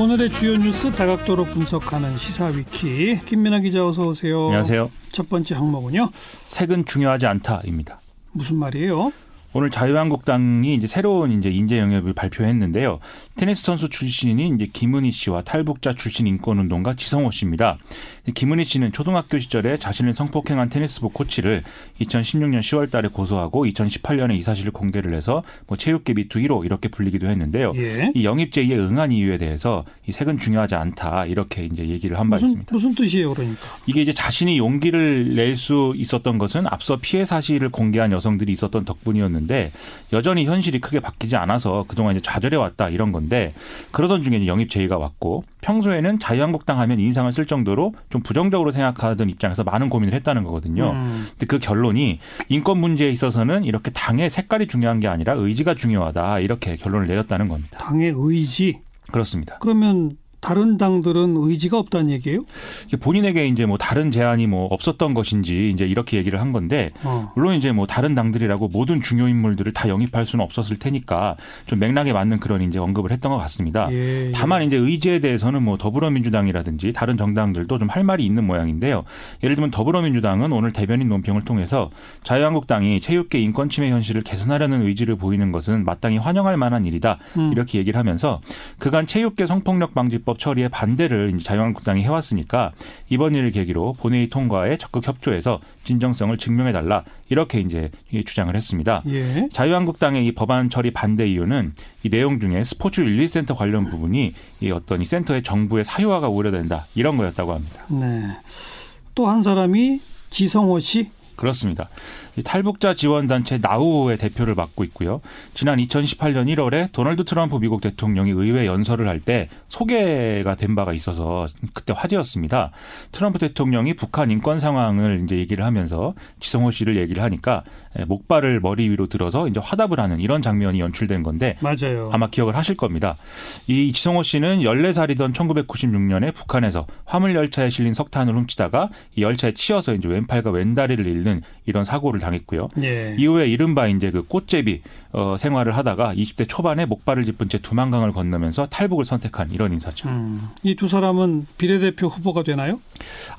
오늘의 주요 뉴스 다각도로 분석하는 시사위키 김민아 기자 어서 오세요. 안녕하세요. 첫 번째 항목은요. 색은 중요하지 않다입니다. 무슨 말이에요? 오늘 자유한국당이 이제 새로운 이제 인재 영입을 발표했는데요. 테니스 선수 출신인 이제 김은희 씨와 탈북자 출신 인권운동가 지성호 씨입니다. 김은희 씨는 초등학교 시절에 자신을 성폭행한 테니스부 코치를 2016년 10월 달에 고소하고 2018년에 이 사실을 공개를 해서 뭐 체육계 미투 1호 이렇게 불리기도 했는데요. 예. 이 영입 제의에 응한 이유에 대해서 이 색은 중요하지 않다 이렇게 이제 얘기를 한 바 있습니다. 무슨 뜻이에요, 그러니까? 이게 이제 자신이 용기를 낼 수 있었던 것은 앞서 피해 사실을 공개한 여성들이 있었던 덕분이었는데 여전히 현실이 크게 바뀌지 않아서 그동안 이제 좌절해 왔다 이런 건데 그러던 중에 영입 제의가 왔고 평소에는 자유한국당 하면 인상을 쓸 정도로 좀 부정적으로 생각하던 입장에서 많은 고민을 했다는 거거든요. 음. 근데 그 결론이 인권 문제에 있어서는 이렇게 당의 색깔이 중요한 게 아니라 의지가 중요하다 이렇게 결론을 내렸다는 겁니다. 당의 의지. 그렇습니다. 그러면 다른 당들은 의지가 없다는 얘기예요? 본인에게 이제 뭐 다른 제안이 뭐 없었던 것인지 이제 이렇게 얘기를 한 건데 어. 물론 이제 뭐 다른 당들이라고 모든 중요 인물들을 다 영입할 수는 없었을 테니까 좀 맥락에 맞는 그런 이제 언급을 했던 것 같습니다. 예, 예. 다만 이제 의지에 대해서는 뭐 더불어민주당이라든지 다른 정당들도 좀 할 말이 있는 모양인데요. 예를 들면 더불어민주당은 오늘 대변인 논평을 통해서 자유한국당이 체육계 인권 침해 현실을 개선하려는 의지를 보이는 것은 마땅히 환영할 만한 일이다. 음. 이렇게 얘기를 하면서 그간 체육계 성폭력 방지법 처리에 반대를 이제 자유한국당이 해왔으니까 이번 일을 계기로 본회의 통과에 적극 협조해서 진정성을 증명해달라 이렇게 이제 주장을 했습니다. 예. 자유한국당의 이 법안 처리 반대 이유는 이 내용 중에 스포츠 윤리센터 관련 부분이 이 어떤 이 센터의 정부의 사유화가 우려된다 이런 거였다고 합니다. 네. 또 한 사람이 지성호 씨. 그렇습니다. 이 탈북자 지원 단체 나우의 대표를 맡고 있고요. 지난 2018년 1월에 도널드 트럼프 미국 대통령이 의회 연설을 할 때 소개가 된 바가 있어서 그때 화제였습니다. 트럼프 대통령이 북한 인권 상황을 이제 얘기를 하면서 지성호 씨를 얘기를 하니까 예, 목발을 머리 위로 들어서 이제 화답을 하는 이런 장면이 연출된 건데 맞아요. 아마 기억을 하실 겁니다. 이 지성호 씨는 14살이던 1996년에 북한에서 화물 열차에 실린 석탄을 훔치다가 이 열차에 치여서 이제 왼팔과 왼다리를 잃는 이런 사고를 당했고요. 예. 이후에 이른바 이제 그 꽃제비 어, 생활을 하다가 20대 초반에 목발을 짚은 채 두만강을 건너면서 탈북을 선택한 이런 인사죠. 음. 이두 사람은 비례대표 후보가 되나요?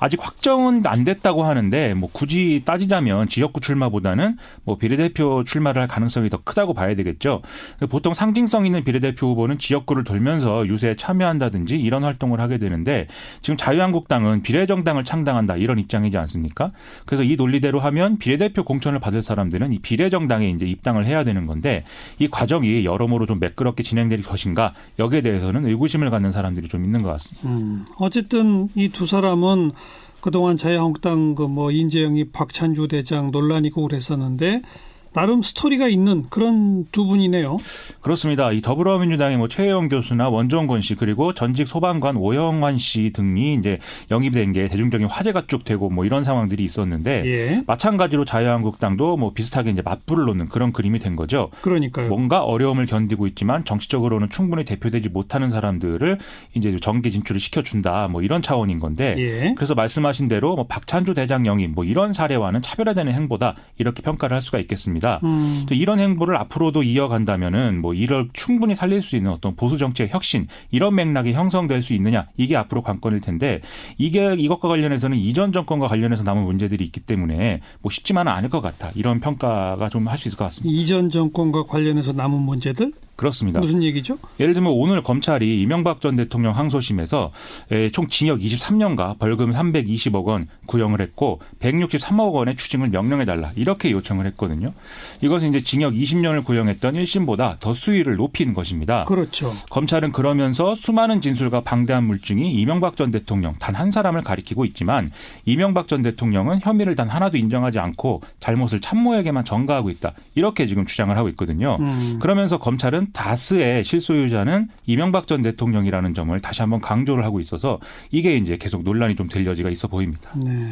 아직 확정은 안 됐다고 하는데 뭐 굳이 따지자면 지역구 출마보다는 뭐 비례대표 출마를 할 가능성이 더 크다고 봐야 되겠죠. 보통 상징성 있는 비례대표 후보는 지역구를 돌면서 유세에 참여한다든지 이런 활동을 하게 되는데 지금 자유한국당은 비례정당을 창당한다 이런 입장이지 않습니까? 그래서 이 논리대로 하면 비례대표 공천을 받을 사람들은 이 비례정당에 이제 입당을 해야 되는 건데 이 과정이 여러모로 좀 매끄럽게 진행될 것인가 여기에 대해서는 의구심을 갖는 사람들이 좀 있는 것 같습니다. 음. 어쨌든 이 두 사람은 그동안 자유한국당 그 뭐 인재영입 박찬주 대장 논란이 있고 그랬었는데 나름 스토리가 있는 그런 두 분이네요. 그렇습니다. 이 더불어민주당의 뭐 최혜영 교수나 원정권 씨 그리고 전직 소방관 오영환 씨 등이 이제 영입된 게 대중적인 화제가 쭉 되고 뭐 이런 상황들이 있었는데 예. 마찬가지로 자유한국당도 뭐 비슷하게 이제 맞불을 놓는 그런 그림이 된 거죠. 그러니까요. 뭔가 어려움을 견디고 있지만 정치적으로는 충분히 대표되지 못하는 사람들을 이제 정계 진출을 시켜준다 뭐 이런 차원인 건데 예. 그래서 말씀하신 대로 뭐 박찬주 대장 영입 뭐 이런 사례와는 차별화되는 행보다 이렇게 평가를 할 수가 있겠습니다. 음. 또 이런 행보를 앞으로도 이어간다면은 뭐 이를 충분히 살릴 수 있는 어떤 보수 정치의 혁신 이런 맥락이 형성될 수 있느냐 이게 앞으로 관건일 텐데 이게 이것과 관련해서는 이전 정권과 관련해서 남은 문제들이 있기 때문에 뭐 쉽지만은 않을 것 같아 이런 평가가 좀 할 수 있을 것 같습니다. 이전 정권과 관련해서 남은 문제들 그렇습니다. 무슨 얘기죠? 예를 들면 오늘 검찰이 이명박 전 대통령 항소심에서 에, 총 징역 23년과 벌금 320억 원 구형을 했고 163억 원의 추징을 명령해 달라 이렇게 요청을 했거든요. 이것은 이제 징역 20년을 구형했던 1심보다 더 수위를 높인 것입니다. 그렇죠. 검찰은 그러면서 수많은 진술과 방대한 물증이 이명박 전 대통령 단 한 사람을 가리키고 있지만 이명박 전 대통령은 혐의를 단 하나도 인정하지 않고 잘못을 참모에게만 전가하고 있다. 이렇게 지금 주장을 하고 있거든요. 음. 그러면서 검찰은 다스의 실소유자는 이명박 전 대통령이라는 점을 다시 한번 강조를 하고 있어서 이게 이제 계속 논란이 좀 될 여지가 있어 보입니다. 네.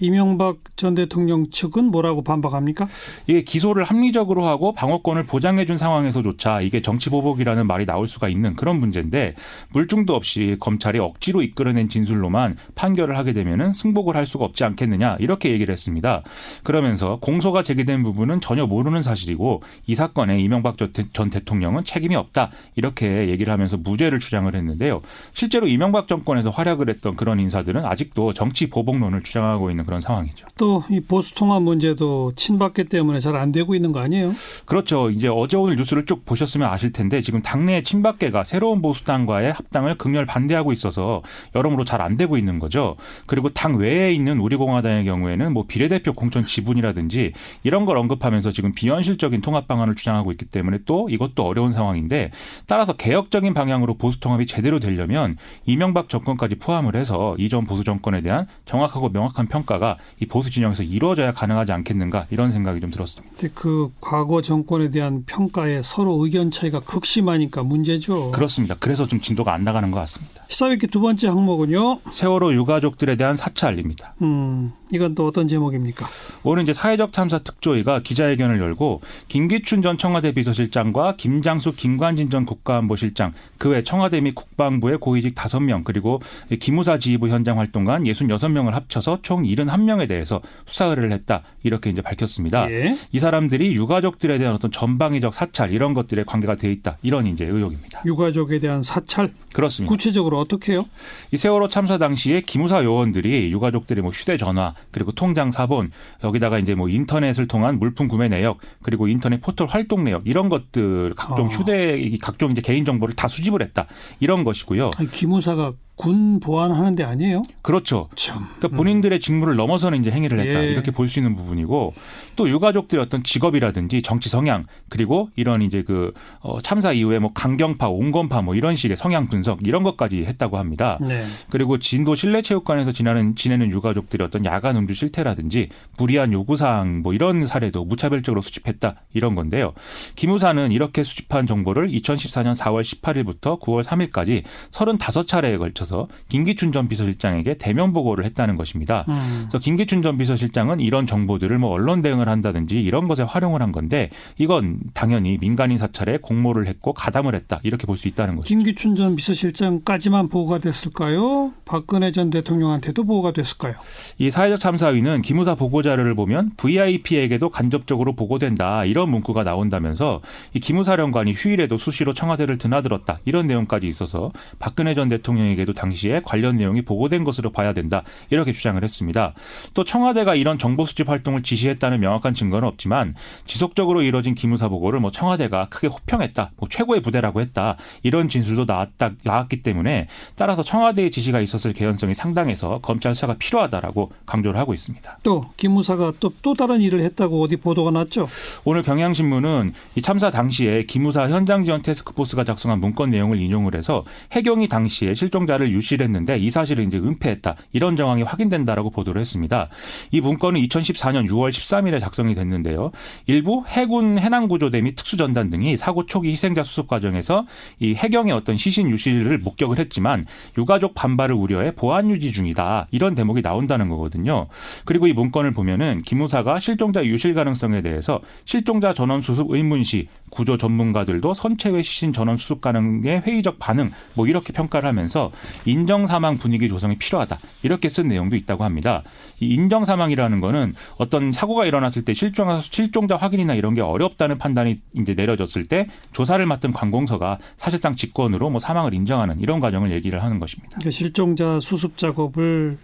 이명박 전 대통령 측은 뭐라고 반박합니까? 이게 기소를 합리적으로 하고 방어권을 보장해준 상황에서조차 이게 정치 보복이라는 말이 나올 수가 있는 그런 문제인데 물증도 없이 검찰이 억지로 이끌어낸 진술로만 판결을 하게 되면은 승복을 할 수가 없지 않겠느냐 이렇게 얘기를 했습니다. 그러면서 공소가 제기된 부분은 전혀 모르는 사실이고 이 사건에 이명박 전 대통령은 책임이 없다 이렇게 얘기를 하면서 무죄를 주장을 했는데요. 실제로 이명박 정권에서 활약을 했던 그런 인사들은 아직도 정치 보복론을 주장하고 있는 그런 상황이죠. 또 이 보수 통합 문제도 친박계 때문에 잘 안 되고 있는 거 아니에요? 그렇죠. 이제 어제 오늘 뉴스를 쭉 보셨으면 아실 텐데 지금 당내 친박계가 새로운 보수당과의 합당을 극렬 반대하고 있어서 여러모로 잘 안 되고 있는 거죠. 그리고 당 외에 있는 우리공화당의 경우에는 뭐 비례대표 공천 지분이라든지 이런 걸 언급하면서 지금 비현실적인 통합 방안을 주장하고 있기 때문에 또 이것도 어려운 상황인데 따라서 개혁적인 방향으로 보수 통합이 제대로 되려면 이명박 정권까지 포함을 해서 이전 보수 정권에 대한 정확하고 명확한 평가 가 이 보수 진영에서 이루어져야 가능하지 않겠는가 이런 생각이 좀 들었습니다. 그 과거 정권에 대한 평가에 서로 의견 차이가 극심하니까 문제죠. 그렇습니다. 그래서 좀 진도가 안 나가는 것 같습니다. 시사회기 두 번째 항목은요. 세월호 유가족들에 대한 사찰입니다. 음, 이건 또 어떤 제목입니까? 오늘 이제 사회적 참사 특조위가 기자회견을 열고 김기춘 전 청와대 비서실장과 김장수 김관진 전 국가안보실장 그 외 청와대 및 국방부의 고위직 5명 그리고 기무사 지휘부 현장 활동관 66명을 합쳐서 총 71명에 대해서 수사 의뢰를 했다 이렇게 이제 밝혔습니다. 예. 이 사람들이 유가족들에 대한 어떤 전방위적 사찰 이런 것들에 관계가 돼 있다 이런 이제 의혹입니다. 유가족에 대한 사찰 그렇습니다. 구체적으로 어떻게요? 이 세월호 참사 당시에 기무사 요원들이 유가족들의 뭐 휴대전화 그리고 통장 사본 여기다가 이제 뭐 인터넷을 통한 물품 구매 내역 그리고 인터넷 포털 활동 내역 이런 것들 각종 어. 휴대 각종 이제 개인 정보를 다 수집을 했다 이런 것이고요. 아니, 기무사가 군 보안하는 데 아니에요? 그렇죠. 참. 그러니까 본인들의 직무를 넘어서는 이제 행위를 했다. 예. 이렇게 볼 수 있는 부분이고 또 유가족들의 어떤 직업이라든지 정치 성향 그리고 이런 이제 그 어, 참사 이후에 뭐 강경파, 온건파 뭐 이런 식의 성향 분석 이런 것까지 했다고 합니다. 네. 그리고 진도 실내체육관에서 지나는 지내는 유가족들의 어떤 야간 음주 실태라든지 무리한 요구 사항 뭐 이런 사례도 무차별적으로 수집했다 이런 건데요. 기무사는 이렇게 수집한 정보를 2014년 4월 18일부터 9월 3일까지 35차례에 걸쳐 거쳐서 김기춘 전 비서실장에게 대면 보고를 했다는 것입니다. 음. 그래서 김기춘 전 비서실장은 이런 정보들을 뭐 언론 대응을 한다든지 이런 것에 활용을 한 건데 이건 당연히 민간인 사찰에 공모를 했고 가담을 했다 이렇게 볼 수 있다는 거죠. 김기춘 전 비서실장까지만 보고가 됐을까요? 박근혜 전 대통령한테도 보고가 됐을까요? 이 사회적 참사위는 기무사 보고 자료를 보면 VIP에게도 간접적으로 보고된다 이런 문구가 나온다면서 이 기무사령관이 휴일에도 수시로 청와대를 드나들었다 이런 내용까지 있어서 박근혜 전 대통령에게도 당시에 관련 내용이 보고된 것으로 봐야 된다. 이렇게 주장을 했습니다. 또 청와대가 이런 정보 수집 활동을 지시했다는 명확한 증거는 없지만 지속적으로 이뤄진 기무사 보고를 뭐 청와대가 크게 호평했다. 뭐 최고의 부대라고 했다. 이런 진술도 나왔다, 나왔기 때문에 따라서 청와대의 지시가 있었을 개연성이 상당해서 검찰 수사가 필요하다라고 강조를 하고 있습니다. 또 기무사가 또, 또 다른 일을 했다고 어디 보도가 났죠? 오늘 경향신문은 이 참사 당시에 기무사 현장 지원 테스크포스가 작성한 문건 내용을 인용을 해서 해경이 당시에 실종자 자를 유실 했는데 이 사실을 이제 은폐했다. 이런 정황이 확인된다라고 보도를 했습니다. 이 문건은 2014년 6월 13일에 작성이 됐는데요. 일부 해군 해남구조대 및 특수 전단 등이 사고 초기 희생자 수습 과정에서 이 해경의 어떤 시신 유실을 목격을 했지만 유가족 반발을 우려해 보안 유지 중이다. 이런 대목이 나온다는 거거든요. 그리고 이 문건을 보면은 기무사가 실종자 유실 가능성에 대해서 실종자 전원 수습 의문 시 구조 전문가들도 선체외 시신 전원 수습 가능의 회의적 반응 뭐 이렇게 평가를 하면서 인정 사망 분위기 조성이 필요하다 이렇게 쓴 내용도 있다고 합니다. 이 인정 사망이라는 거는 어떤 사고가 일어났을 때 실종 실종자 확인이나 이런 게 어렵다는 판단이 이제 내려졌을 때 조사를 맡은 관공서가 사실상 직권으로 뭐 사망을 인정하는 이런 과정을 얘기를 하는 것입니다. 그러니까 실종자 수습 작업을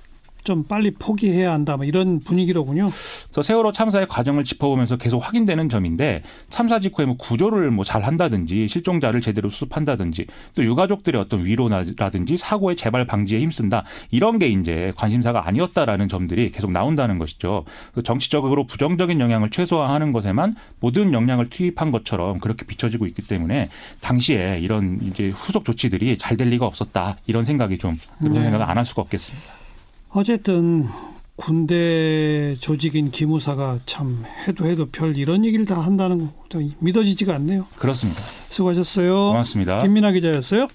좀 빨리 포기해야 한다. 뭐 이런 분위기로군요. 그래서 세월호 참사의 과정을 짚어보면서 계속 확인되는 점인데 참사 직후에 뭐 구조를 뭐 잘 한다든지 실종자를 제대로 수습한다든지 또 유가족들의 어떤 위로라든지 사고의 재발 방지에 힘쓴다 이런 게 이제 관심사가 아니었다라는 점들이 계속 나온다는 것이죠. 그 정치적으로 부정적인 영향을 최소화하는 것에만 모든 역량을 투입한 것처럼 그렇게 비춰지고 있기 때문에 당시에 이런 이제 후속 조치들이 잘 될 리가 없었다 이런 생각이 좀 그런 네. 생각을 안 할 수가 없겠습니다. 어쨌든 군대 조직인 기무사가 참 해도 해도 별 이런 얘기를 다 한다는 거 믿어지지가 않네요. 그렇습니다. 수고하셨어요. 고맙습니다. 김민아 기자였어요.